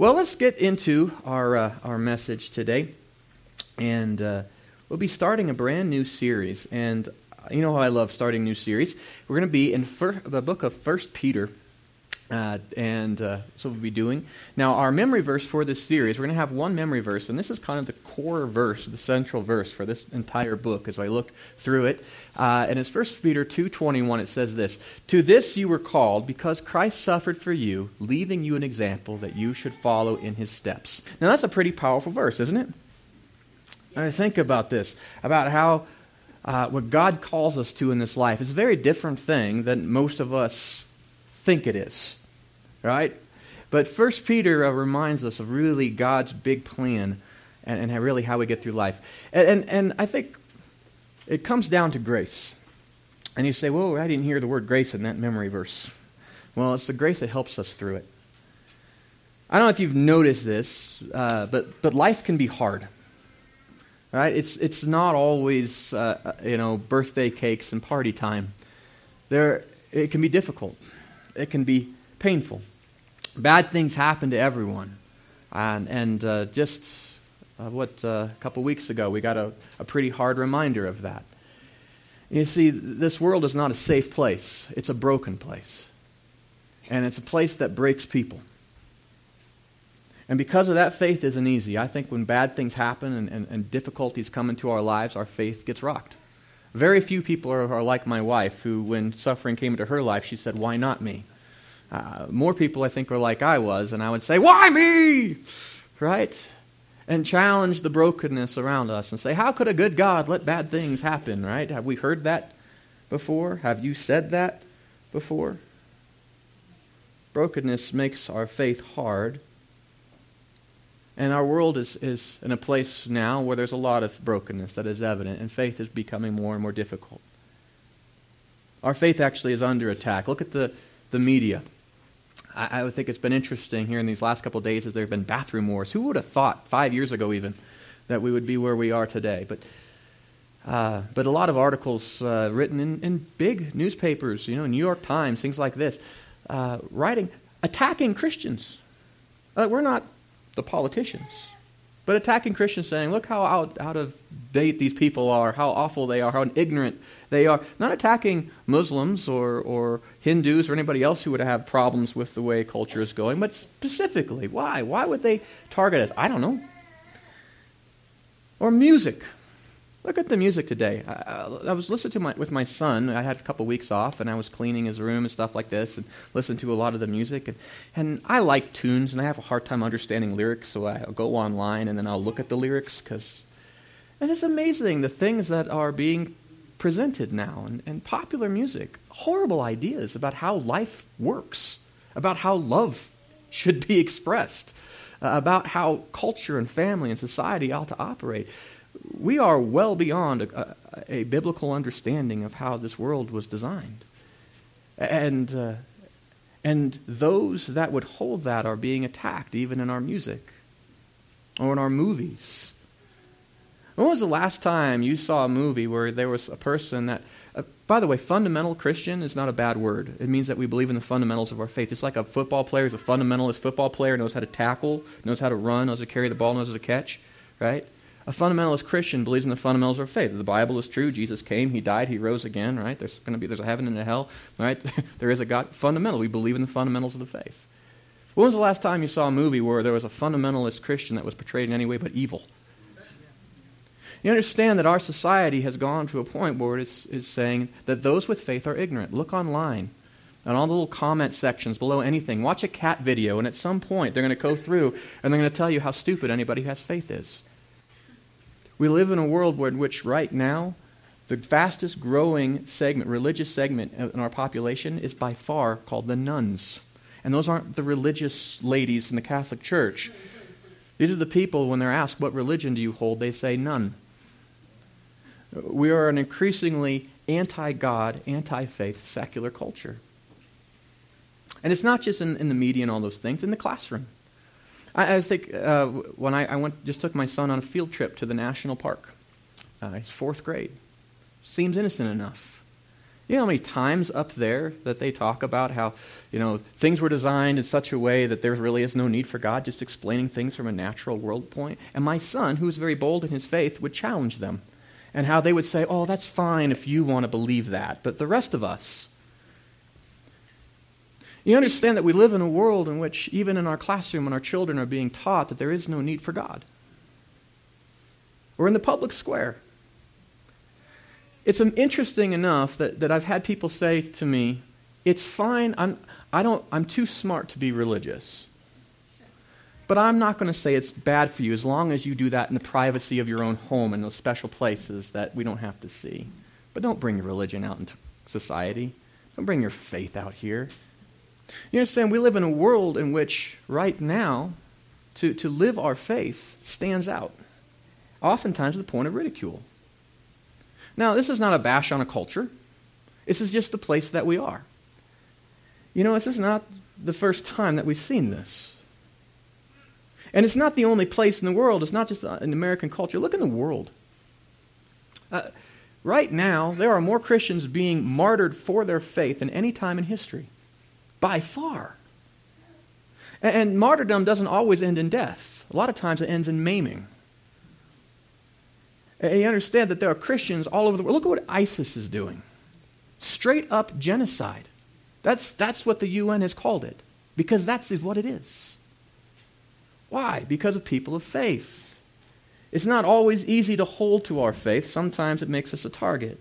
Well, let's get into our, uh, our message today. And uh, we'll be starting a brand new series. And you know how I love starting new series. We're going to be in fir- the book of First Peter. Uh, and uh, what we'll be doing. Now, our memory verse for this series, we're going to have one memory verse, and this is kind of the core verse, the central verse for this entire book as I look through it. Uh, and it's 1 Peter 2.21. It says this, To this you were called, because Christ suffered for you, leaving you an example that you should follow in his steps. Now, that's a pretty powerful verse, isn't it? I think about this, about how uh, what God calls us to in this life is a very different thing than most of us think it is right? But First Peter uh, reminds us of really God's big plan and, and really how we get through life. And, and, and, I think it comes down to grace. And you say, well, I didn't hear the word grace in that memory verse. Well, it's the grace that helps us through it. I don't know if you've noticed this, uh, but, but life can be hard. Right? It's, it's not always, uh, you know, birthday cakes and party time. There, it can be difficult. It can be painful bad things happen to everyone. And, and uh, just uh, what, uh, a couple weeks ago, we got a, a pretty hard reminder of that. You see, this world is not a safe place, it's a broken place. And it's a place that breaks people. And because of that, faith isn't easy. I think when bad things happen and, and, and difficulties come into our lives, our faith gets rocked. Very few people are, are like my wife, who, when suffering came into her life, she said, Why not me? Uh, more people, I think, are like I was, and I would say, Why me? Right? And challenge the brokenness around us and say, How could a good God let bad things happen? Right? Have we heard that before? Have you said that before? Brokenness makes our faith hard. And our world is, is in a place now where there's a lot of brokenness that is evident, and faith is becoming more and more difficult. Our faith actually is under attack. Look at the, the media. I, I would think it's been interesting here in these last couple days as there have been bathroom wars. Who would have thought, five years ago even, that we would be where we are today? But, uh, but a lot of articles uh, written in, in big newspapers, you know, New York Times, things like this, uh, writing, attacking Christians. Uh, we're not the politicians. But attacking Christians, saying, look how out, out of date these people are, how awful they are, how ignorant they are. Not attacking Muslims or, or Hindus or anybody else who would have problems with the way culture is going, but specifically, why? Why would they target us? I don't know. Or music. Look at the music today. I, I, was listening to my with my son. I had a couple weeks off, and I was cleaning his room and stuff like this, and listened to a lot of the music. And, and I like tunes, and I have a hard time understanding lyrics, so I'll go online and then I'll look at the lyrics because it's amazing the things that are being presented now and, and popular music. Horrible ideas about how life works, about how love should be expressed, uh, about how culture and family and society ought to operate we are well beyond a, a, a, biblical understanding of how this world was designed. And, uh, and those that would hold that are being attacked, even in our music or in our movies. When was the last time you saw a movie where there was a person that, uh, by the way, fundamental Christian is not a bad word. It means that we believe in the fundamentals of our faith. It's like a football player is a fundamentalist football player, knows how to tackle, knows how to run, knows how to carry the ball, knows how to catch, right? A fundamentalist Christian believes in the fundamentals of faith. The Bible is true. Jesus came, he died, he rose again, right? There's going to be there's a heaven and a hell, right? there is a God. Fundamental. We believe in the fundamentals of the faith. When was the last time you saw a movie where there was a fundamentalist Christian that was portrayed in any way but evil? You understand that our society has gone to a point where it is, is saying that those with faith are ignorant. Look online and all the little comment sections below anything. Watch a cat video, and at some point they're going to go through and they're going to tell you how stupid anybody who has faith is. We live in a world where, in which right now, the fastest growing segment, religious segment in our population is by far called the nones. And those aren't the religious ladies in the Catholic Church. These are the people, when they're asked, What religion do you hold? they say, None. We are an increasingly anti God, anti faith, secular culture. And it's not just in, in the media and all those things, in the classroom. I, I think uh, when I, I, went, just took my son on a field trip to the national park. Uh, he's fourth grade. Seems innocent enough. You know how many times up there that they talk about how, you know, things were designed in such a way that there really is no need for God, just explaining things from a natural world point? And my son, who was very bold in his faith, would challenge them. And how they would say, oh, that's fine if you want to believe that, but the rest of us. You understand that we live in a world in which, even in our classroom, when our children are being taught that there is no need for God. Or in the public square it's interesting enough that, that I've had people say to me, it's fine, I'm, I don't, I'm too smart to be religious. But I'm not going to say it's bad for you as long as you do that in the privacy of your own home in those special places that we don't have to see. But don't bring your religion out into society. Don't bring your faith out here. You understand, we live in a world in which, right now, to, to live our faith stands out, oftentimes to the point of ridicule. Now, this is not a bash on a culture. This is just the place that we are. You know, this is not the first time that we've seen this. And it's not the only place in the world. It's not just in American culture. Look in the world. Uh, right now, there are more Christians being martyred for their faith than any time in history. By far. And, and martyrdom doesn't always end in death, a lot of times it ends in maiming. And you understand that there are Christians all over the world. Look at what ISIS is doing straight up genocide. That's, that's what the UN has called it, because that's what it is. Why? Because of people of faith. It's not always easy to hold to our faith, sometimes it makes us a target.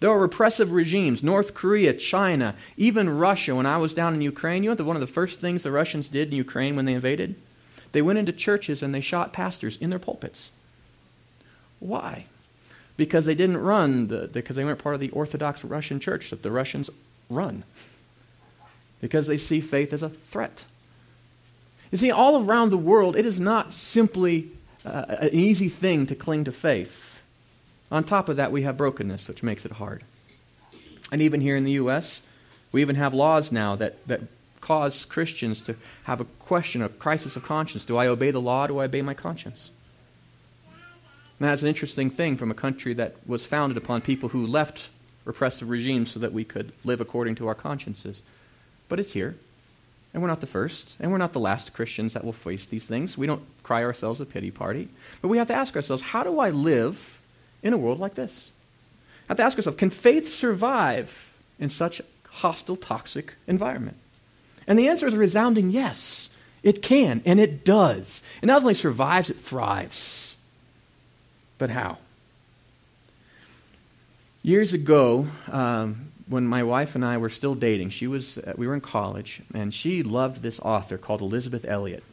There are repressive regimes, North Korea, China, even Russia. When I was down in Ukraine, you know one of the first things the Russians did in Ukraine when they invaded? They went into churches and they shot pastors in their pulpits. Why? Because they didn't run, the, because they weren't part of the Orthodox Russian church that the Russians run. Because they see faith as a threat. You see, all around the world, it is not simply uh, an easy thing to cling to faith. On top of that, we have brokenness, which makes it hard. And even here in the U.S., we even have laws now that, that cause Christians to have a question, a crisis of conscience. Do I obey the law? Do I obey my conscience? And that's an interesting thing from a country that was founded upon people who left repressive regimes so that we could live according to our consciences. But it's here. And we're not the first, and we're not the last Christians that will face these things. We don't cry ourselves a pity party. But we have to ask ourselves how do I live in a world like this? I have to ask ourselves can faith survive in such hostile, toxic environment? And the answer is a resounding yes. It can, and it does. It not only survives, it thrives. But how? Years ago, um, when my wife and I were still dating, she was, uh, we were in college, and she loved this author called Elisabeth Elliot.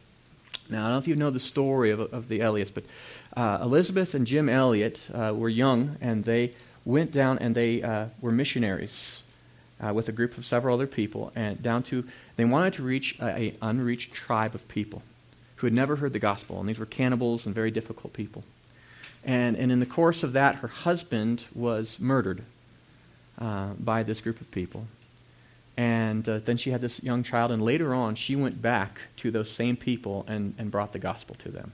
Now, I don't know if you know the story of, of the Elliots, but uh, Elisabeth and Jim Elliot uh, were young, and they went down and they uh, were missionaries uh, with a group of several other people, and down to they wanted to reach an unreached tribe of people who had never heard the gospel, and these were cannibals and very difficult people. And, and in the course of that, her husband was murdered uh, by this group of people. And then she had this young child, and later on, she went back to those same people and, and brought the gospel to them.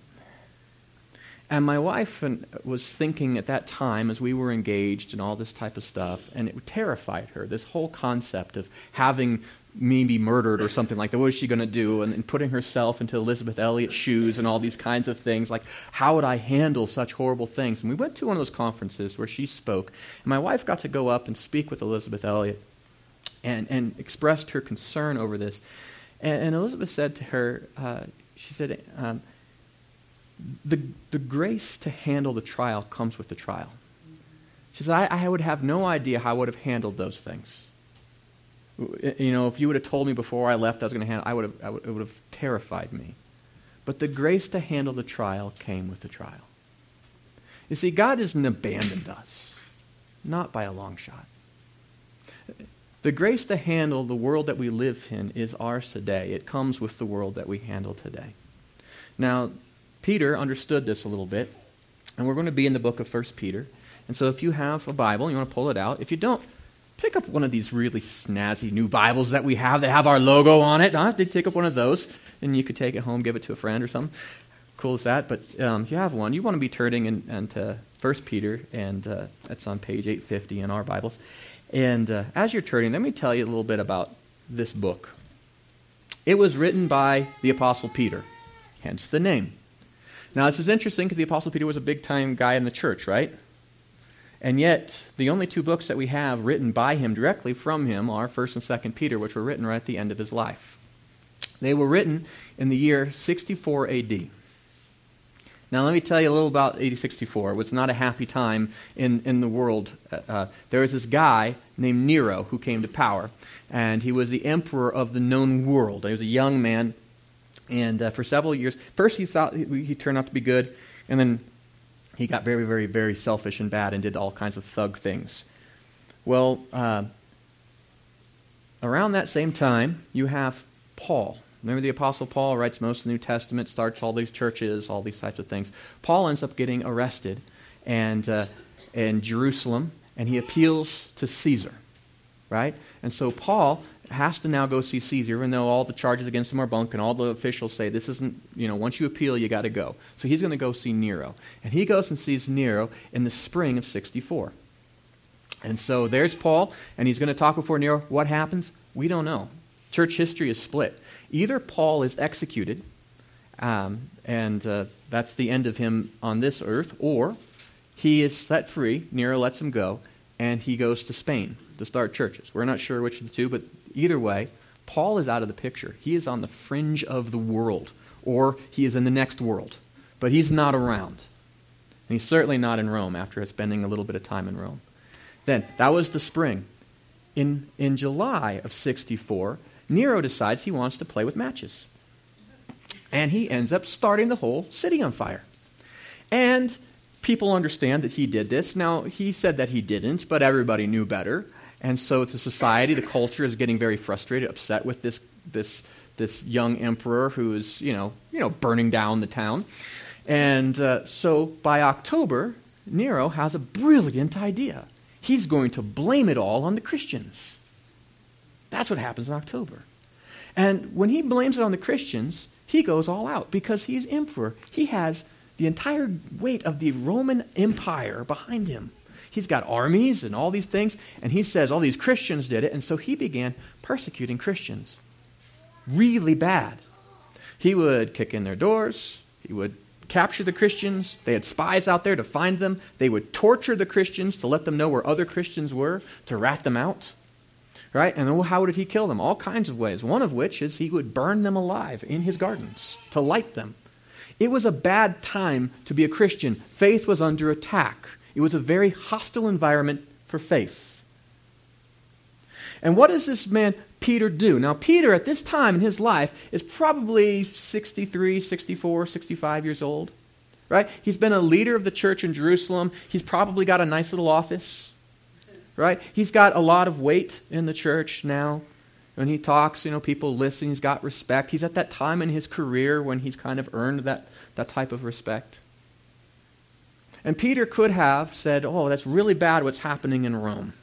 And my wife was thinking at that time, as we were engaged and all this type of stuff, and it terrified her this whole concept of having me be murdered or something like that. What is she going to do? And, and, putting herself into Elisabeth Elliot's shoes and all these kinds of things. Like, how would I handle such horrible things? And we went to one of those conferences where she spoke. And my wife got to go up and speak with Elisabeth Elliot and, and expressed her concern over this. And, and Elisabeth said to her, uh, she said, um, the, the grace to handle the trial comes with the trial. She said, I, I would have no idea how I would have handled those things. You know, if you would have told me before I left I was going to handle, I would have, I would, it would have terrified me. But the grace to handle the trial came with the trial. You see, God hasn't abandoned us, not by a long shot. The grace to handle the world that we live in is ours today. It comes with the world that we handle today. Now, Peter understood this a little bit, and we're going to be in the book of 1 Peter. And so if you have a Bible, you want to pull it out. If you don't, pick up one of these really snazzy new Bibles that we have that have our logo on it. Huh? Take up one of those, and you could take it home, give it to a friend or something. Cool as that. But um, if you have one, you want to be turning in, into 1 Peter, and uh, on page 850 in our Bibles. And uh, as you're turning, let me tell you a little bit about this book. It was written by the Apostle Peter, hence the name. Now, this is interesting because the Apostle Peter was a big time guy in the church, right? And yet, the only two books that we have written by him directly from him are 1st and 2nd Peter, which were written right at the end of his life. They were written in the year 64 AD. Now, let me tell you a little about AD 64. It was not a happy time in, in the world. Uh, uh, there was this guy named Nero who came to power, and he was the emperor of the known world. He was a young man, and uh, for several years, first he thought he, he turned out to be good, and then he got very, very, very selfish and bad and did all kinds of thug things. Well, uh, around that same time, you have Paul. Remember, the Apostle Paul writes most of the New Testament, starts all these churches, all these types of things. Paul ends up getting arrested and, uh, in Jerusalem, and he appeals to Caesar, right? And so Paul has to now go see Caesar, even though all the charges against him are bunk, and all the officials say this isn't, you know, once you appeal, you got to go. So he's going to go see Nero. And he goes and sees Nero in the spring of 64. And so there's Paul, and he's going to talk before Nero. What happens? We don't know. Church history is split. Either Paul is executed, um, and uh, that's the end of him on this earth, or he is set free, Nero lets him go, and he goes to Spain to start churches. We're not sure which of the two, but either way, Paul is out of the picture. He is on the fringe of the world, or he is in the next world, but he's not around. And he's certainly not in Rome after spending a little bit of time in Rome. Then, that was the spring. In, in July of 64, Nero decides he wants to play with matches. And he ends up starting the whole city on fire. And people understand that he did this. Now, he said that he didn't, but everybody knew better. And so the society, the culture is getting very frustrated, upset with this, this, this young emperor who is, you know, you know, burning down the town. And uh, so by October, Nero has a brilliant idea. He's going to blame it all on the Christians. That's what happens in October. And when he blames it on the Christians, he goes all out because he's emperor. He has the entire weight of the Roman Empire behind him. He's got armies and all these things, and he says all these Christians did it, and so he began persecuting Christians. Really bad. He would kick in their doors, he would capture the Christians. They had spies out there to find them. They would torture the Christians to let them know where other Christians were, to rat them out. Right? And then how did he kill them? All kinds of ways. One of which is he would burn them alive in his gardens to light them. It was a bad time to be a Christian. Faith was under attack. It was a very hostile environment for faith. And what does this man Peter do? Now, Peter, at this time in his life, is probably 63, 64, 65 years old. Right? He's been a leader of the church in Jerusalem. He's probably got a nice little office right? He's got a lot of weight in the church now. When he talks, you know, people listen. He's got respect. He's at that time in his career when he's kind of earned that, that type of respect. And Peter could have said, Oh, that's really bad what's happening in Rome.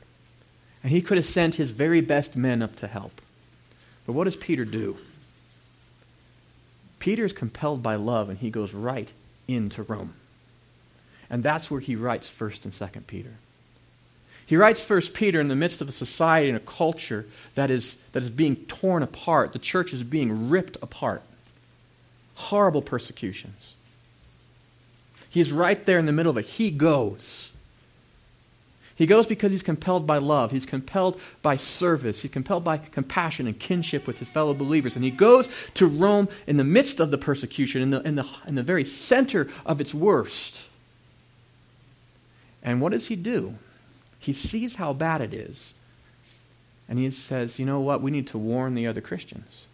And he could have sent his very best men up to help. But what does Peter do? Peter is compelled by love and he goes right into Rome. And that's where he writes 1st and 2nd Peter. He writes First Peter in the midst of a society and a culture that is, that is being torn apart. The church is being ripped apart. Horrible persecutions. He's right there in the middle of it. He goes. He goes because he's compelled by love. He's compelled by service. He's compelled by compassion and kinship with his fellow believers. And he goes to Rome in the midst of the persecution, in the, in the, in the very center of its worst. And what does he do? He sees how bad it is. And he says, you know what? We need to warn the other Christians.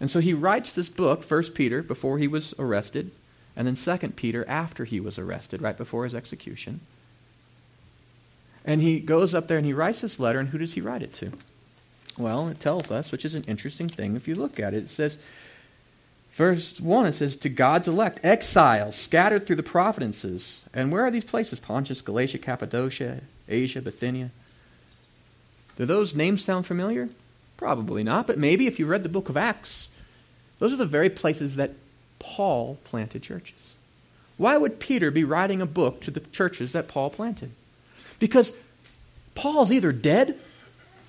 And so he writes this book, First Peter, before he was arrested, and then Second Peter after he was arrested, right before his execution. And he goes up there and he writes this letter, and who does he write it to? Well, it tells us, which is an interesting thing if you look at it. It says, Verse 1, it says, To God's elect, exiles scattered through the providences. And where are these places? Pontus, Galatia, Cappadocia, Asia, Bithynia. Do those names sound familiar? Probably not, but maybe if you read the book of Acts, those are the very places that Paul planted churches. Why would Peter be writing a book to the churches that Paul planted? Because Paul's either dead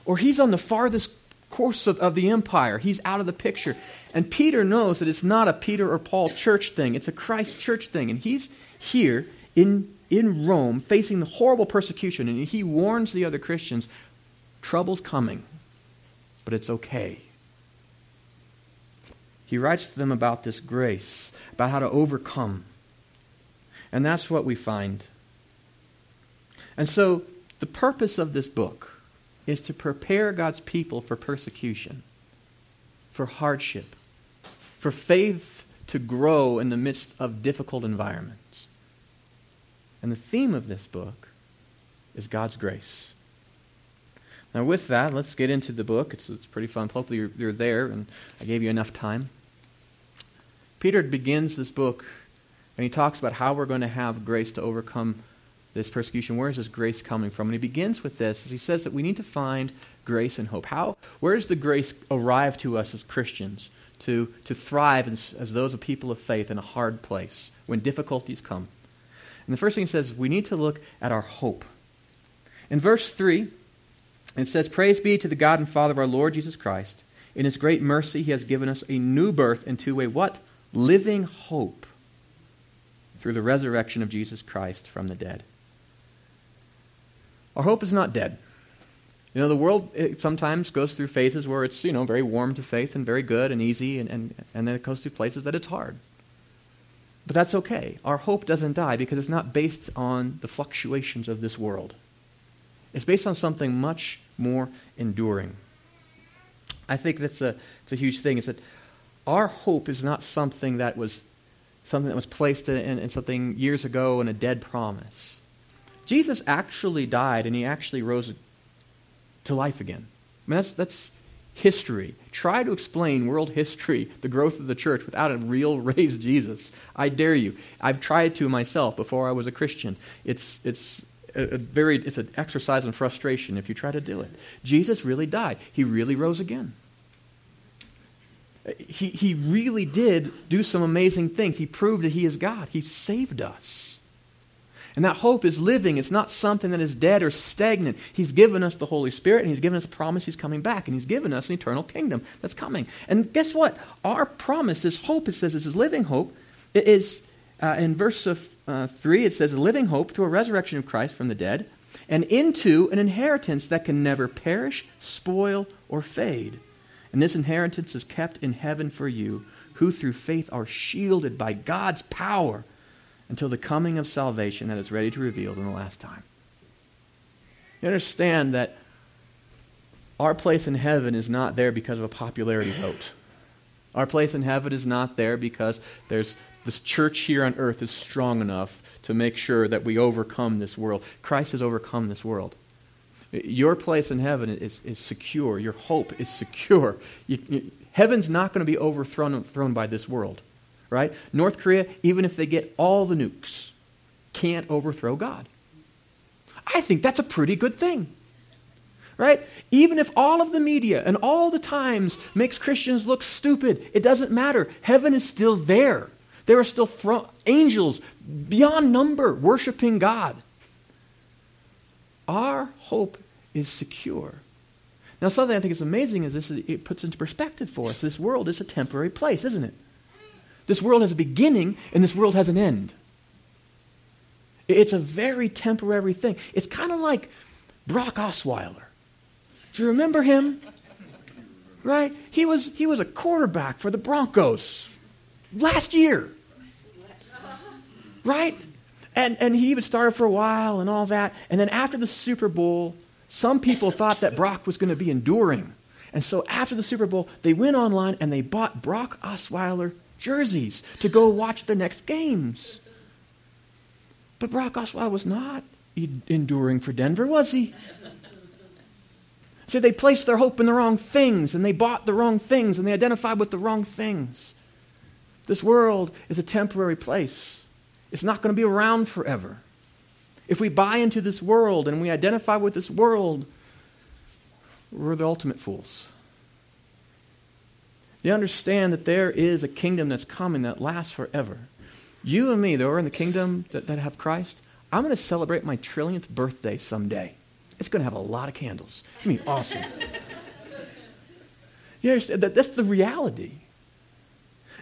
or he's on the farthest course of, of the empire. He's out of the picture. And Peter knows that it's not a Peter or Paul church thing, it's a Christ church thing. And he's here in, in Rome facing the horrible persecution. And he warns the other Christians trouble's coming, but it's okay. He writes to them about this grace, about how to overcome. And that's what we find. And so, the purpose of this book is to prepare God's people for persecution, for hardship, for faith to grow in the midst of difficult environments. And the theme of this book is God's grace. Now, with that, let's get into the book. It's, it's pretty fun. Hopefully, you're, you're there, and I gave you enough time. Peter begins this book, and he talks about how we're going to have grace to overcome this persecution. Where is this grace coming from? And he begins with this he says that we need to find grace and hope. How, where does the grace arrive to us as Christians to, to thrive as, as those of people of faith in a hard place when difficulties come? And the first thing he says, we need to look at our hope. In verse 3, it says, Praise be to the God and Father of our Lord Jesus Christ. In his great mercy, he has given us a new birth into a what? Living hope through the resurrection of Jesus Christ from the dead. Our hope is not dead. You know, the world sometimes goes through phases where it's, you know, very warm to faith and very good and easy, and, and, and then it goes through places that it's hard. But that's okay. Our hope doesn't die because it's not based on the fluctuations of this world. It's based on something much more enduring. I think that's a, it's a huge thing, is that our hope is not something that was something that was placed in, in something years ago in a dead promise. Jesus actually died and he actually rose to life again. I mean, that's, that's history. Try to explain world history, the growth of the church, without a real raised Jesus. I dare you. I've tried to myself before I was a Christian. It's, it's, a, a very, it's an exercise in frustration if you try to do it. Jesus really died, he really rose again. He, he really did do some amazing things. He proved that he is God. He saved us. And that hope is living. It's not something that is dead or stagnant. He's given us the Holy Spirit, and He's given us a promise He's coming back, and He's given us an eternal kingdom that's coming. And guess what? Our promise, this hope, it says, this is living hope. It is, uh, in verse of, uh, 3, it says, living hope through a resurrection of Christ from the dead, and into an inheritance that can never perish, spoil, or fade. And this inheritance is kept in heaven for you, who through faith are shielded by God's power until the coming of salvation that is ready to reveal in the last time. You understand that our place in heaven is not there because of a popularity vote. Our place in heaven is not there because there's this church here on earth is strong enough to make sure that we overcome this world. Christ has overcome this world. Your place in heaven is, is secure. Your hope is secure. You, you, heaven's not going to be overthrown thrown by this world right? North Korea, even if they get all the nukes, can't overthrow God. I think that's a pretty good thing. Right? Even if all of the media and all the times makes Christians look stupid, it doesn't matter. Heaven is still there. There are still thro- angels beyond number worshiping God. Our hope is secure. Now, something I think is amazing is this: it puts into perspective for us. This world is a temporary place, isn't it? This world has a beginning and this world has an end. It's a very temporary thing. It's kind of like Brock Osweiler. Do you remember him? Right? He was, he was a quarterback for the Broncos last year. Right? And, and he even started for a while and all that. And then after the Super Bowl, some people thought that Brock was going to be enduring. And so after the Super Bowl, they went online and they bought Brock Osweiler jerseys to go watch the next games. But Brock Osweiler was not enduring for Denver, was he? See, they placed their hope in the wrong things, and they bought the wrong things, and they identified with the wrong things. This world is a temporary place. It's not going to be around forever. If we buy into this world and we identify with this world, we're the ultimate fools. You understand that there is a kingdom that's coming that lasts forever. You and me, that are in the kingdom that, that have Christ, I'm going to celebrate my trillionth birthday someday. It's going to have a lot of candles. It's going to be awesome. you understand? That, that's the reality.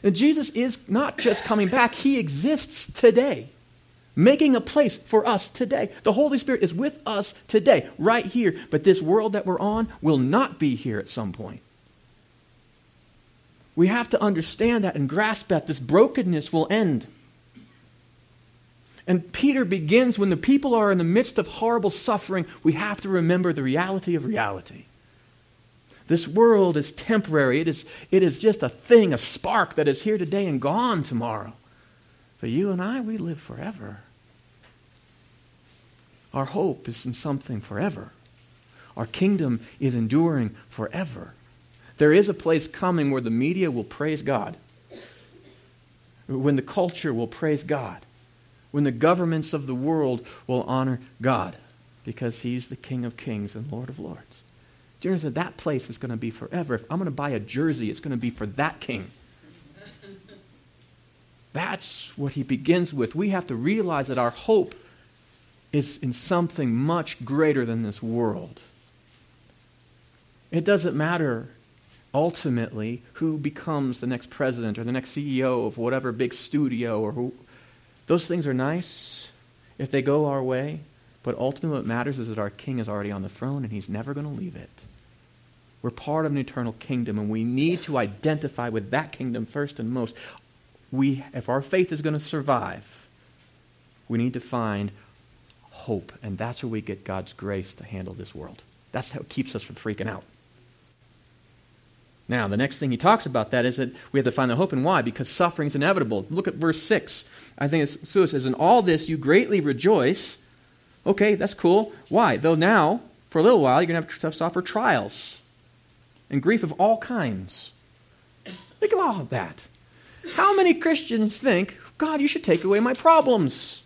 And Jesus is not just coming back, He exists today, making a place for us today. The Holy Spirit is with us today, right here. But this world that we're on will not be here at some point. We have to understand that and grasp that this brokenness will end. And Peter begins when the people are in the midst of horrible suffering, we have to remember the reality of reality. This world is temporary. It is, it is just a thing, a spark that is here today and gone tomorrow. But you and I, we live forever. Our hope is in something forever. Our kingdom is enduring forever. There is a place coming where the media will praise God, when the culture will praise God, when the governments of the world will honor God, because He's the King of kings and Lord of lords. Do you understand? That place is going to be forever. If I'm going to buy a jersey, it's going to be for that king. That's what he begins with. We have to realize that our hope is in something much greater than this world. It doesn't matter ultimately who becomes the next president or the next CEO of whatever big studio or who. Those things are nice if they go our way, but ultimately what matters is that our king is already on the throne and he's never going to leave it. We're part of an eternal kingdom, and we need to identify with that kingdom first and most. We, if our faith is going to survive, we need to find hope, and that's where we get God's grace to handle this world. That's how it keeps us from freaking out. Now, the next thing he talks about that is that we have to find the hope, and why? Because suffering is inevitable. Look at verse 6. I think it's, so it says, In all this you greatly rejoice. Okay, that's cool. Why? Though now, for a little while, you're going to have to suffer trials and grief of all kinds. Think of all of that. How many Christians think, God, you should take away my problems?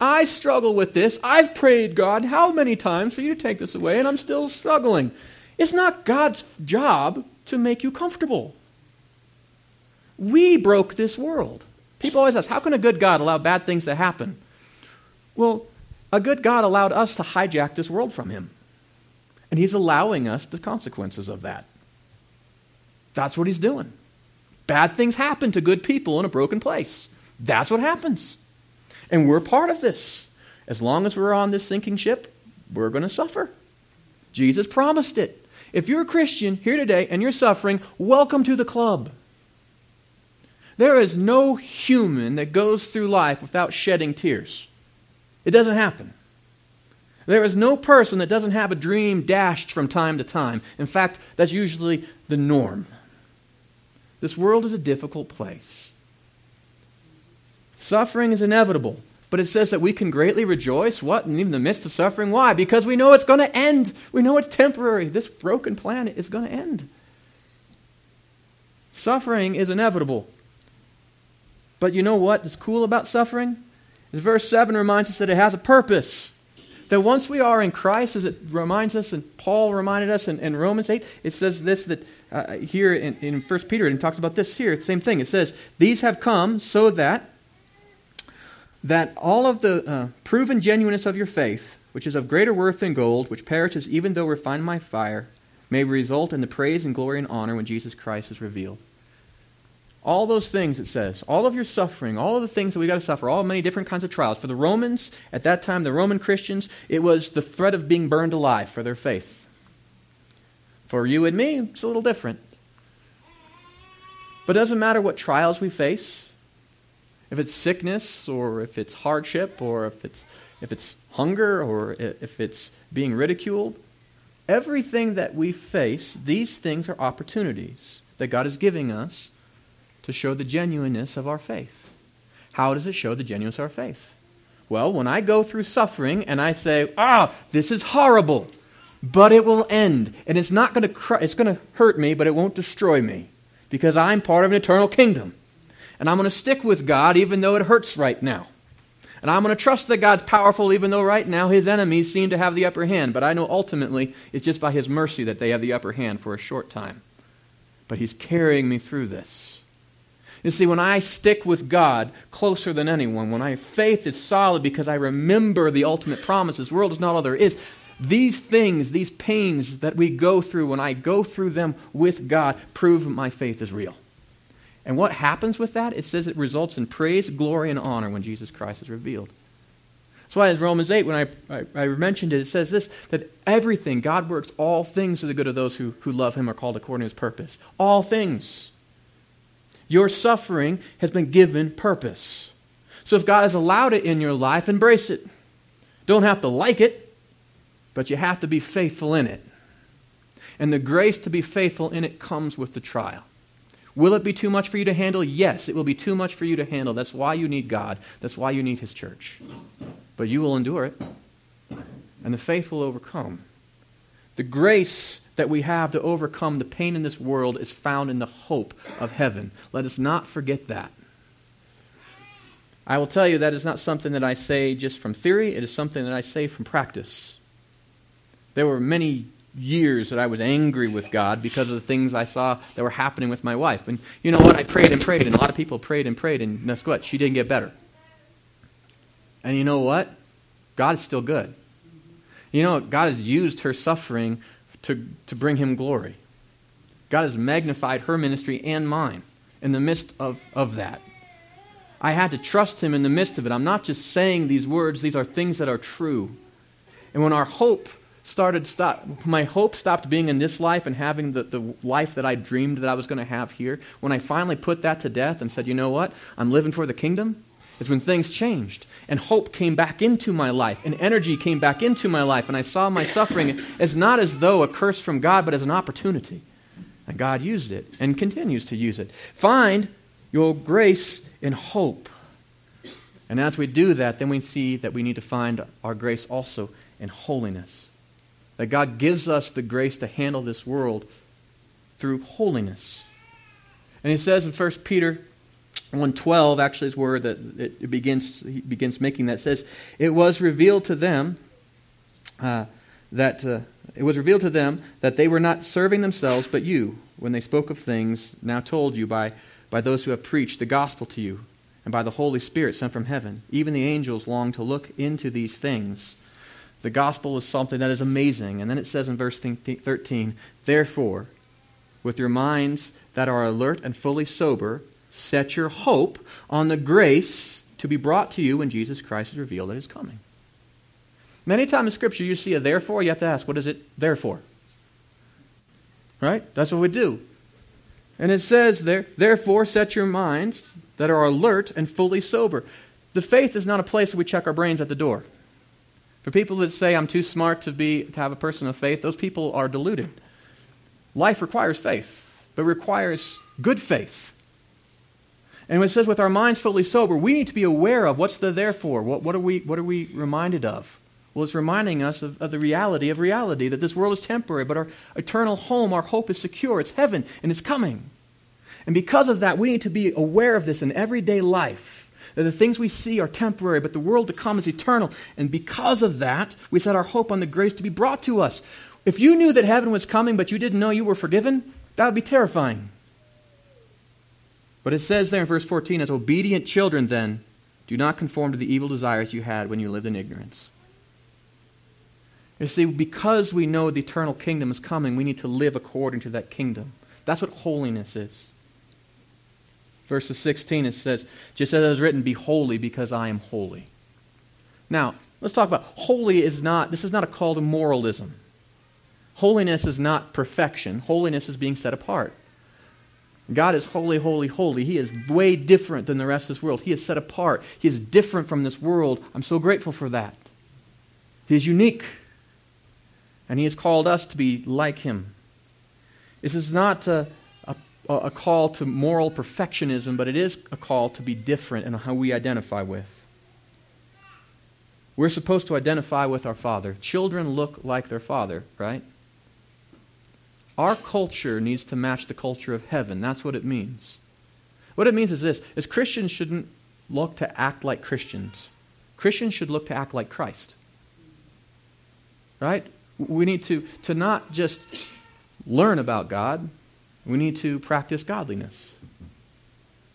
I struggle with this. I've prayed, God, how many times for you to take this away, and I'm still struggling. It's not God's job to make you comfortable. We broke this world. People always ask, how can a good God allow bad things to happen? Well, a good God allowed us to hijack this world from him. And he's allowing us the consequences of that. That's what he's doing. Bad things happen to good people in a broken place. That's what happens. And we're part of this. As long as we're on this sinking ship, we're going to suffer. Jesus promised it. If you're a Christian here today and you're suffering, welcome to the club. There is no human that goes through life without shedding tears. It doesn't happen. There is no person that doesn't have a dream dashed from time to time. In fact, that's usually the norm. This world is a difficult place. Suffering is inevitable, but it says that we can greatly rejoice. What? In even the midst of suffering. Why? Because we know it's going to end. We know it's temporary. This broken planet is going to end. Suffering is inevitable. But you know what is cool about suffering? Is verse 7 reminds us that it has a purpose that once we are in Christ, as it reminds us, and Paul reminded us in, in Romans 8, it says this that uh, here in, in 1 Peter, and talks about this here, the same thing. It says, These have come so that that all of the uh, proven genuineness of your faith, which is of greater worth than gold, which perishes even though refined by fire, may result in the praise and glory and honor when Jesus Christ is revealed. All those things, it says, all of your suffering, all of the things that we've got to suffer, all many different kinds of trials. For the Romans, at that time, the Roman Christians, it was the threat of being burned alive for their faith. For you and me, it's a little different. But it doesn't matter what trials we face, if it's sickness, or if it's hardship, or if it's, if it's hunger, or if it's being ridiculed, everything that we face, these things are opportunities that God is giving us to show the genuineness of our faith. How does it show the genuineness of our faith? Well, when I go through suffering and I say, ah, this is horrible, but it will end, and it's not going to cr- it's going to hurt me, but it won't destroy me, because I'm part of an eternal kingdom. And I'm going to stick with God even though it hurts right now. And I'm going to trust that God's powerful even though right now his enemies seem to have the upper hand. But I know ultimately it's just by his mercy that they have the upper hand for a short time. But he's carrying me through this. You see, when I stick with God closer than anyone, when my faith is solid because I remember the ultimate promise, this world is not all there is, These things, these pains that we go through, when I go through them with God, prove my faith is real. And what happens with that? It says it results in praise, glory, and honor when Jesus Christ is revealed. That's why, as Romans 8, when I, I, I, mentioned it, it says this that everything, God works all things to the good of those who, who love Him are called according to His purpose. All things. Your suffering has been given purpose. So if God has allowed it in your life, embrace it. Don't have to like it, but you have to be faithful in it. And the grace to be faithful in it comes with the trial. Will it be too much for you to handle? Yes, it will be too much for you to handle. That's why you need God. That's why you need His church. But you will endure it, and the faith will overcome. The grace that we have to overcome the pain in this world is found in the hope of heaven. Let us not forget that. I will tell you that is not something that I say just from theory, it is something that I say from practice. There were many years that I was angry with God because of the things I saw that were happening with my wife. And you know what? I prayed and prayed, and a lot of people prayed and prayed, and guess what? She didn't get better. And you know what? God is still good. You know, God has used her suffering to, to bring him glory. God has magnified her ministry and mine in the midst of, of that. I had to trust him in the midst of it. I'm not just saying these words, these are things that are true. And when our hope started stop my hope stopped being in this life and having the, the life that I dreamed that I was going to have here, when I finally put that to death and said, you know what? I'm living for the kingdom, is when things changed. And hope came back into my life, and energy came back into my life, and I saw my suffering as not as though a curse from God, but as an opportunity. And God used it and continues to use it. Find your grace in hope. And as we do that, then we see that we need to find our grace also in holiness. That God gives us the grace to handle this world through holiness. And he says in 1 Peter 112 actually is where that it begins he begins making that says it was revealed to them uh, that uh, it was revealed to them that they were not serving themselves but you when they spoke of things now told you by by those who have preached the gospel to you and by the Holy Spirit sent from heaven. Even the angels long to look into these things. The gospel is something that is amazing. And then it says in verse 13, Therefore, with your minds that are alert and fully sober, set your hope on the grace to be brought to you when Jesus Christ is revealed at his coming. Many times in Scripture, you see a therefore, you have to ask, what is it there for? Right? That's what we do. And it says there, therefore, set your minds that are alert and fully sober. The faith is not a place where we check our brains at the door. For people that say I'm too smart to be to have a person of faith, those people are deluded. Life requires faith, but requires good faith. And when it says with our minds fully sober, we need to be aware of what's the therefore. What, what, are, we, what are we reminded of? Well, it's reminding us of, of the reality of reality, that this world is temporary, but our eternal home, our hope is secure. It's heaven, and it's coming. And because of that, we need to be aware of this in everyday life. That the things we see are temporary, but the world to come is eternal. And because of that, we set our hope on the grace to be brought to us. If you knew that heaven was coming, but you didn't know you were forgiven, that would be terrifying. But it says there in verse 14, as obedient children, then, do not conform to the evil desires you had when you lived in ignorance. You see, because we know the eternal kingdom is coming, we need to live according to that kingdom. That's what holiness is. Verses 16, it says, just as it is written, be holy because I am holy. Now, let's talk about holy is not, this is not a call to moralism. Holiness is not perfection. Holiness is being set apart. God is holy, holy, holy. He is way different than the rest of this world. He is set apart. He is different from this world. I'm so grateful for that. He is unique. And He has called us to be like Him. This is not a, a, call to moral perfectionism, but it is a call to be different in how we identify with. We're supposed to identify with our Father. Children look like their Father, right? Our culture needs to match the culture of heaven. That's what it means. What it means is this is Christians shouldn't look to act like Christians. Christians should look to act like Christ. Right? We need to, to not just learn about God, we need to practice godliness.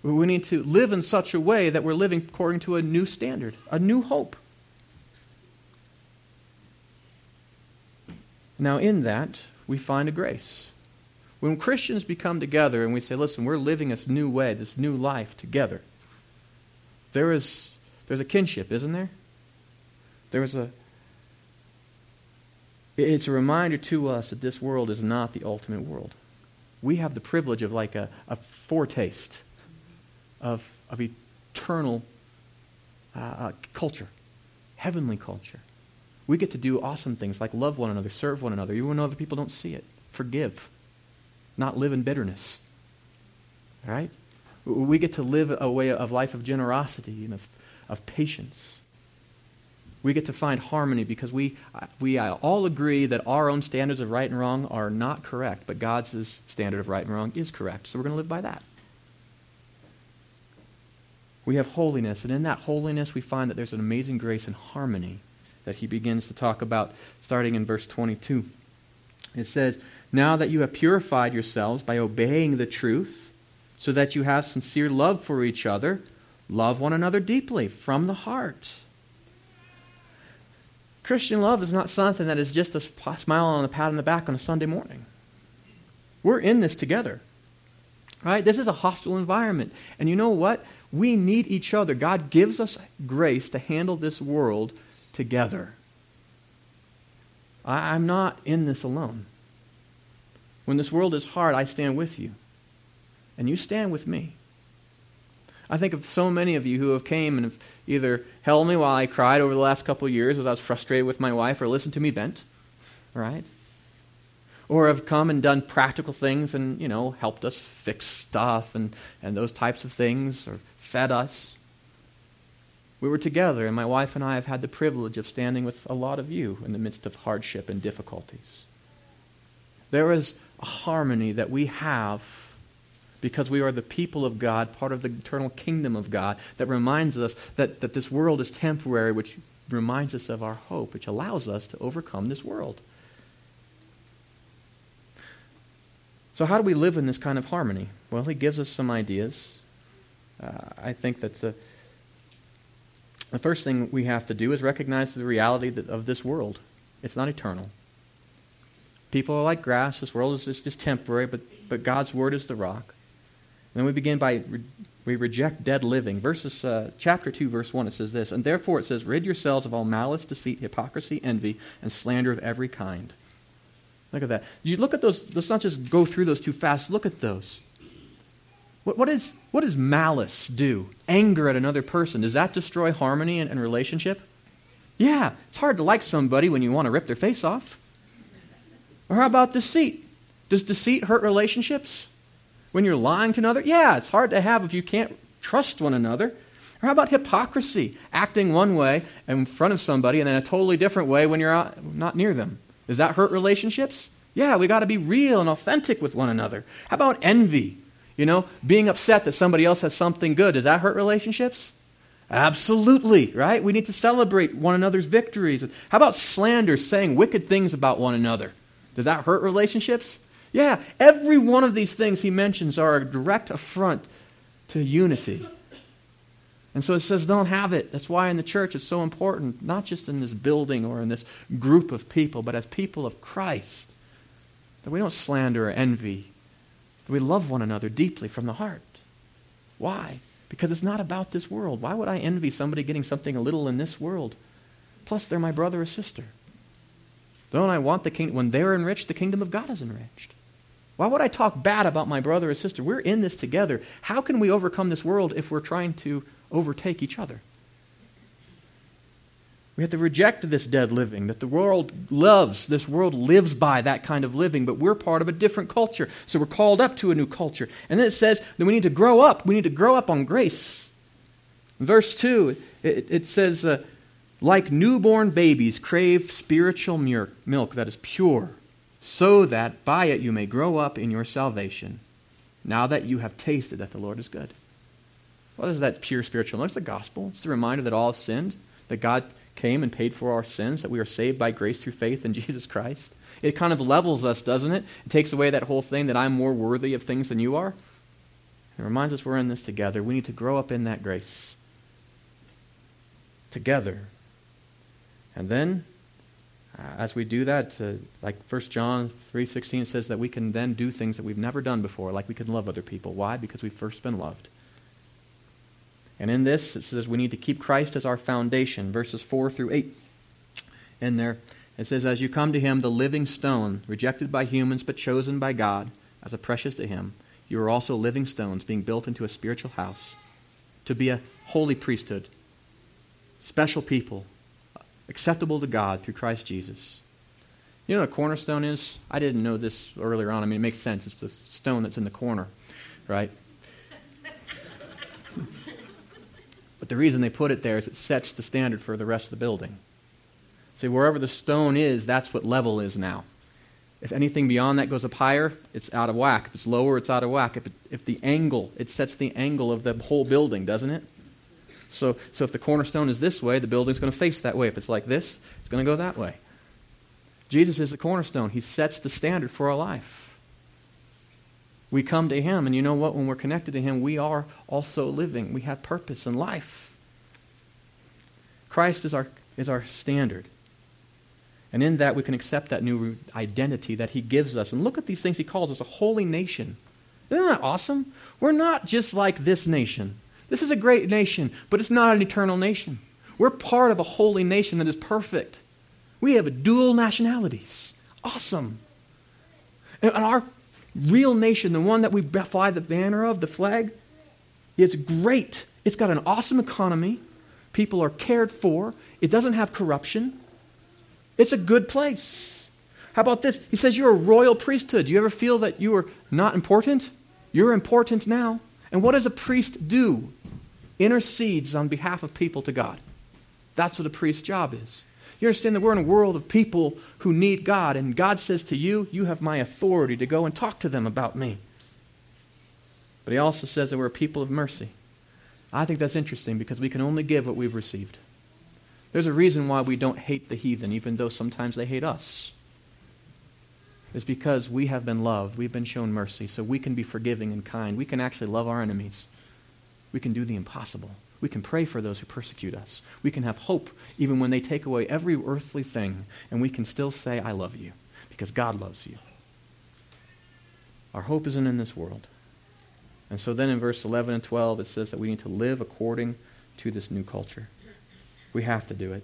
We need to live in such a way that we're living according to a new standard, a new hope. Now, in that, we find a grace. When Christians become together and we say, listen, we're living this new way, this new life together, there is there's a kinship, isn't there? There is a it's a reminder to us that this world is not the ultimate world. We have the privilege of like a, a foretaste of, of eternal uh, uh, culture, heavenly culture. We get to do awesome things like love one another, serve one another, even when other people don't see it, forgive, not live in bitterness. Right? We get to live a way of life of generosity and of, of patience. We get to find harmony because we, we all agree that our own standards of right and wrong are not correct, but God's standard of right and wrong is correct. So we're going to live by that. We have holiness, and in that holiness, we find that there's an amazing grace and harmony that he begins to talk about starting in verse 22. It says, Now that you have purified yourselves by obeying the truth, so that you have sincere love for each other, love one another deeply from the heart. Christian love is not something that is just a smile on a pat on the back on a Sunday morning. We're in this together. Right? This is a hostile environment. And you know what? We need each other. God gives us grace to handle this world together. I, am not in this alone. When this world is hard, I stand with you. And you stand with me. I think of so many of you who have came and have either held me while I cried over the last couple of years as I was frustrated with my wife or listened to me vent, right? Or have come and done practical things and, you know, helped us fix stuff and, and those types of things or fed us. We were together, and my wife and I have had the privilege of standing with a lot of you in the midst of hardship and difficulties. There is a harmony that we have because we are the people of God, part of the eternal kingdom of God, that reminds us that, that this world is temporary, which reminds us of our hope, which allows us to overcome this world. So, how do we live in this kind of harmony? Well, he gives us some ideas. Uh, I think that's a, the first thing we have to do is recognize the reality that, of this world. It's not eternal. People are like grass. This world is just, just temporary, but, but God's word is the rock. Then we begin by re- we reject dead living. Verses uh, chapter two, verse one, it says this, and therefore it says, "Rid yourselves of all malice, deceit, hypocrisy, envy, and slander of every kind." Look at that. You look at those. Let's not just go through those too fast. Look at those. What, what, is, what does malice do? Anger at another person. Does that destroy harmony and, and relationship? Yeah, it's hard to like somebody when you want to rip their face off. Or how about deceit? Does deceit hurt relationships? When you're lying to another? Yeah, it's hard to have if you can't trust one another. Or how about hypocrisy? Acting one way in front of somebody and then a totally different way when you're not near them. Does that hurt relationships? Yeah, we got to be real and authentic with one another. How about envy? You know, being upset that somebody else has something good, does that hurt relationships? Absolutely, right? We need to celebrate one another's victories. How about slander, saying wicked things about one another? Does that hurt relationships? Yeah, every one of these things he mentions are a direct affront to unity. And so it says, don't have it. That's why in the church it's so important, not just in this building or in this group of people, but as people of Christ, that we don't slander or envy that we love one another deeply from the heart. Why? Because it's not about this world. Why would I envy somebody getting something a little in this world? Plus, they're my brother or sister. Don't I want the kingdom? When they're enriched, the kingdom of God is enriched. Why would I talk bad about my brother or sister? We're in this together. How can we overcome this world if we're trying to overtake each other? We have to reject this dead living that the world loves. This world lives by that kind of living, but we're part of a different culture. So we're called up to a new culture. And then it says that we need to grow up. We need to grow up on grace. verse 2, it, it says, uh, like newborn babies, crave spiritual milk that is pure, so that by it you may grow up in your salvation, now that you have tasted that the Lord is good. What is that pure spiritual? It's the gospel. It's the reminder that all have sinned, that God came and paid for our sins, that we are saved by grace through faith in Jesus Christ. It kind of levels us, doesn't it? It takes away that whole thing that I'm more worthy of things than you are. It reminds us we're in this together. We need to grow up in that grace together. And then as we do that, uh, like 1 John 3.16 says that we can then do things that we've never done before, like we can love other people. Why? Because we've first been loved. And in this, it says we need to keep Christ as our foundation, verses 4 through 8. In there, it says, As you come to him, the living stone, rejected by humans but chosen by God as a precious to him, you are also living stones being built into a spiritual house to be a holy priesthood, special people, acceptable to God through Christ Jesus. You know what a cornerstone is? I didn't know this earlier on. I mean, it makes sense. It's the stone that's in the corner, right? but the reason they put it there is it sets the standard for the rest of the building. See, wherever the stone is, that's what level is now. If anything beyond that goes up higher, it's out of whack. If it's lower, it's out of whack. If, it, if the angle, it sets the angle of the whole building, doesn't it? So, so if the cornerstone is this way, the building's going to face that way. If it's like this, it's going to go that way. Jesus is the cornerstone. He sets the standard for our life. We come to Him, and you know what? When we're connected to Him, we are also living. We have purpose in life. Christ is our, is our standard. And in that, we can accept that new identity that He gives us. And look at these things He calls us a holy nation. Isn't that awesome? We're not just like this nation. This is a great nation, but it's not an eternal nation. We're part of a holy nation that is perfect. We have dual nationalities. Awesome. And our real nation, the one that we fly the banner of, the flag, is great. It's got an awesome economy. People are cared for. It doesn't have corruption. It's a good place. How about this? He says you're a royal priesthood. Do you ever feel that you are not important? You're important now. And what does a priest do? Intercedes on behalf of people to God. That's what a priest's job is. You understand that we're in a world of people who need God, and God says to you, You have my authority to go and talk to them about me. But He also says that we're a people of mercy. I think that's interesting because we can only give what we've received. There's a reason why we don't hate the heathen, even though sometimes they hate us. It's because we have been loved, we've been shown mercy, so we can be forgiving and kind. We can actually love our enemies. We can do the impossible. We can pray for those who persecute us. We can have hope even when they take away every earthly thing, and we can still say, I love you, because God loves you. Our hope isn't in this world. And so then in verse 11 and 12, it says that we need to live according to this new culture. We have to do it. It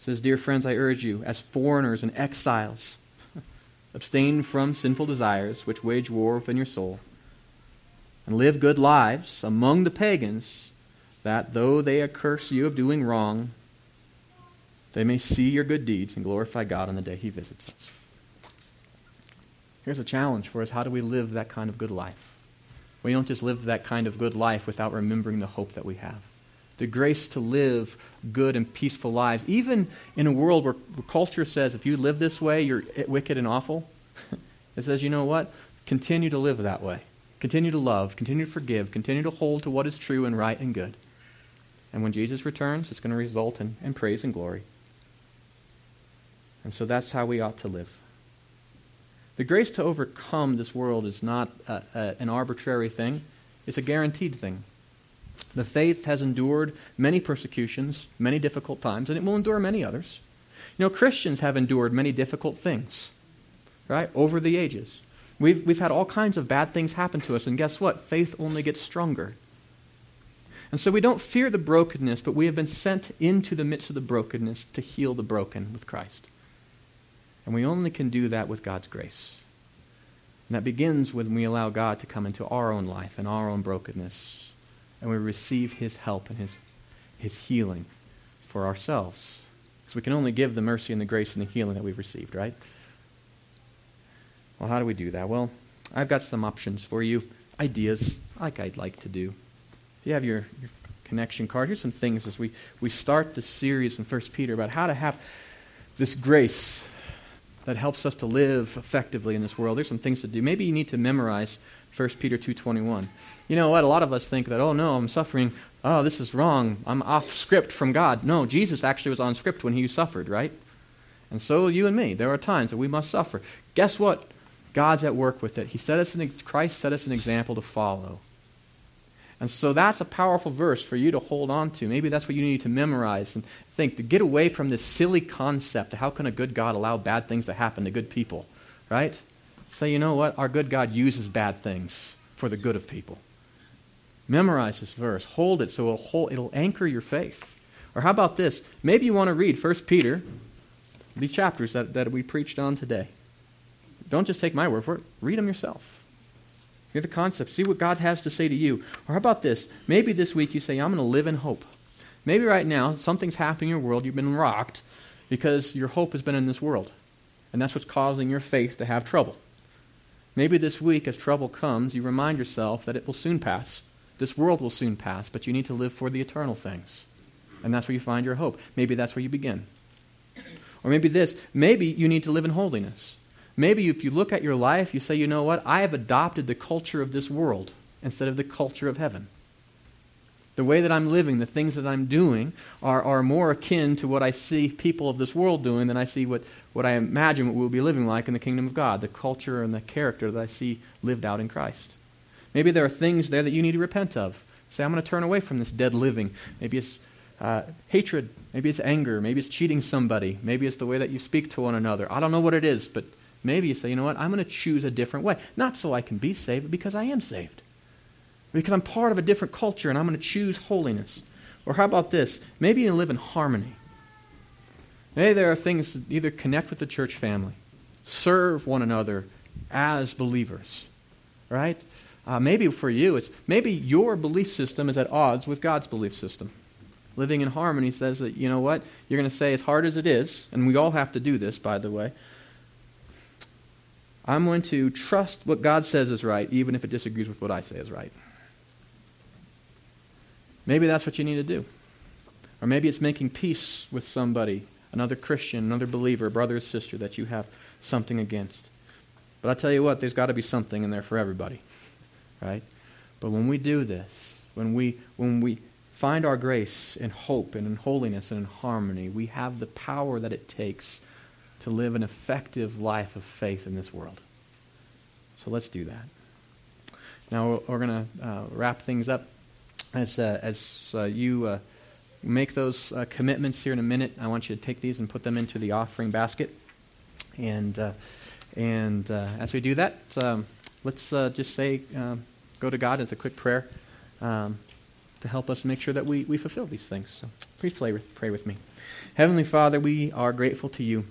says, Dear friends, I urge you, as foreigners and exiles, abstain from sinful desires which wage war within your soul and live good lives among the pagans, that though they accuse you of doing wrong, they may see your good deeds and glorify God on the day He visits us. Here's a challenge for us how do we live that kind of good life? We don't just live that kind of good life without remembering the hope that we have. The grace to live good and peaceful lives, even in a world where culture says if you live this way, you're wicked and awful. it says, you know what? Continue to live that way. Continue to love, continue to forgive, continue to hold to what is true and right and good. And when Jesus returns, it's going to result in, in praise and glory. And so that's how we ought to live. The grace to overcome this world is not an arbitrary thing, it's a guaranteed thing. The faith has endured many persecutions, many difficult times, and it will endure many others. You know, Christians have endured many difficult things, right, over the ages. We've, we've had all kinds of bad things happen to us, and guess what? Faith only gets stronger. And so we don't fear the brokenness, but we have been sent into the midst of the brokenness to heal the broken with Christ. And we only can do that with God's grace. And that begins when we allow God to come into our own life and our own brokenness, and we receive His help and His, his healing for ourselves. Because we can only give the mercy and the grace and the healing that we've received, right? Well, how do we do that? Well, I've got some options for you, ideas, like I'd like to do. If you have your, your connection card, here's some things as we, we start this series in 1 Peter about how to have this grace that helps us to live effectively in this world. There's some things to do. Maybe you need to memorize 1 Peter 2.21. You know what? A lot of us think that, oh, no, I'm suffering. Oh, this is wrong. I'm off script from God. No, Jesus actually was on script when he suffered, right? And so you and me. There are times that we must suffer. Guess what? God's at work with it. He set us an, Christ set us an example to follow. And so that's a powerful verse for you to hold on to. Maybe that's what you need to memorize and think to get away from this silly concept. Of how can a good God allow bad things to happen to good people? Right? Say, you know what? Our good God uses bad things for the good of people. Memorize this verse. Hold it so it'll, hold, it'll anchor your faith. Or how about this? Maybe you want to read 1 Peter, these chapters that, that we preached on today. Don't just take my word for it, read them yourself. Hear the concept. See what God has to say to you. Or how about this? Maybe this week you say, I'm going to live in hope. Maybe right now something's happening in your world, you've been rocked because your hope has been in this world. And that's what's causing your faith to have trouble. Maybe this week, as trouble comes, you remind yourself that it will soon pass. This world will soon pass, but you need to live for the eternal things. And that's where you find your hope. Maybe that's where you begin. Or maybe this maybe you need to live in holiness. Maybe if you look at your life, you say, you know what? I have adopted the culture of this world instead of the culture of heaven. The way that I'm living, the things that I'm doing, are, are more akin to what I see people of this world doing than I see what, what I imagine what we'll be living like in the kingdom of God, the culture and the character that I see lived out in Christ. Maybe there are things there that you need to repent of. Say, I'm going to turn away from this dead living. Maybe it's uh, hatred. Maybe it's anger. Maybe it's cheating somebody. Maybe it's the way that you speak to one another. I don't know what it is, but Maybe you say, you know what, I'm going to choose a different way. Not so I can be saved, but because I am saved. Because I'm part of a different culture and I'm going to choose holiness. Or how about this? Maybe you live in harmony. Maybe there are things that either connect with the church family, serve one another as believers, right? Uh, maybe for you, it's maybe your belief system is at odds with God's belief system. Living in harmony says that, you know what, you're going to say, as hard as it is, and we all have to do this, by the way, I'm going to trust what God says is right, even if it disagrees with what I say is right. Maybe that's what you need to do. Or maybe it's making peace with somebody, another Christian, another believer, brother or sister that you have something against. But I tell you what, there's got to be something in there for everybody. Right? But when we do this, when we, when we find our grace in hope and in holiness and in harmony, we have the power that it takes to live an effective life of faith in this world. So let's do that. Now we're going to uh, wrap things up. As, uh, as uh, you uh, make those uh, commitments here in a minute, I want you to take these and put them into the offering basket. And, uh, and as we do that, um, let's just say, um, go to God as a quick prayer um, to help us make sure that we, we fulfill these things. So please pray with, pray with me. Heavenly Father, we are grateful to you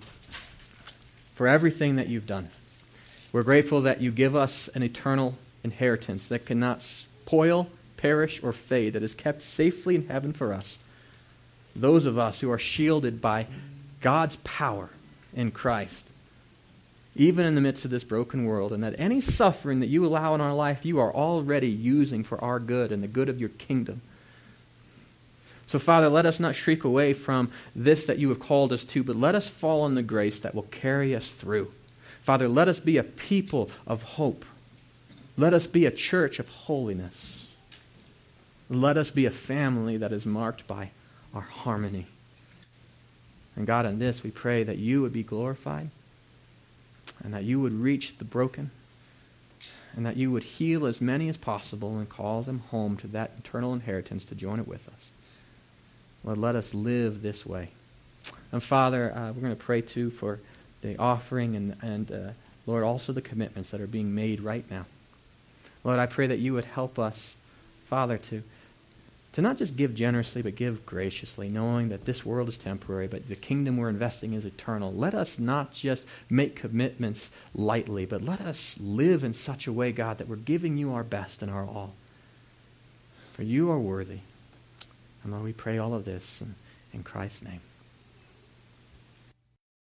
for everything that you've done. We're grateful that you give us an eternal inheritance that cannot spoil, perish, or fade, that is kept safely in heaven for us. Those of us who are shielded by God's power in Christ, even in the midst of this broken world, and that any suffering that you allow in our life, you are already using for our good and the good of your kingdom. So, Father, let us not shrink away from this that you have called us to, but let us fall on the grace that will carry us through. Father, let us be a people of hope. Let us be a church of holiness. Let us be a family that is marked by our harmony. And God, in this, we pray that you would be glorified and that you would reach the broken and that you would heal as many as possible and call them home to that eternal inheritance to join it with us. Lord, let us live this way. And Father, uh, we're going to pray too for the offering and, and uh, Lord, also the commitments that are being made right now. Lord, I pray that you would help us, Father, to, to not just give generously, but give graciously, knowing that this world is temporary, but the kingdom we're investing is eternal. Let us not just make commitments lightly, but let us live in such a way, God, that we're giving you our best and our all. For you are worthy. And Lord, we pray all of this in, in Christ's name.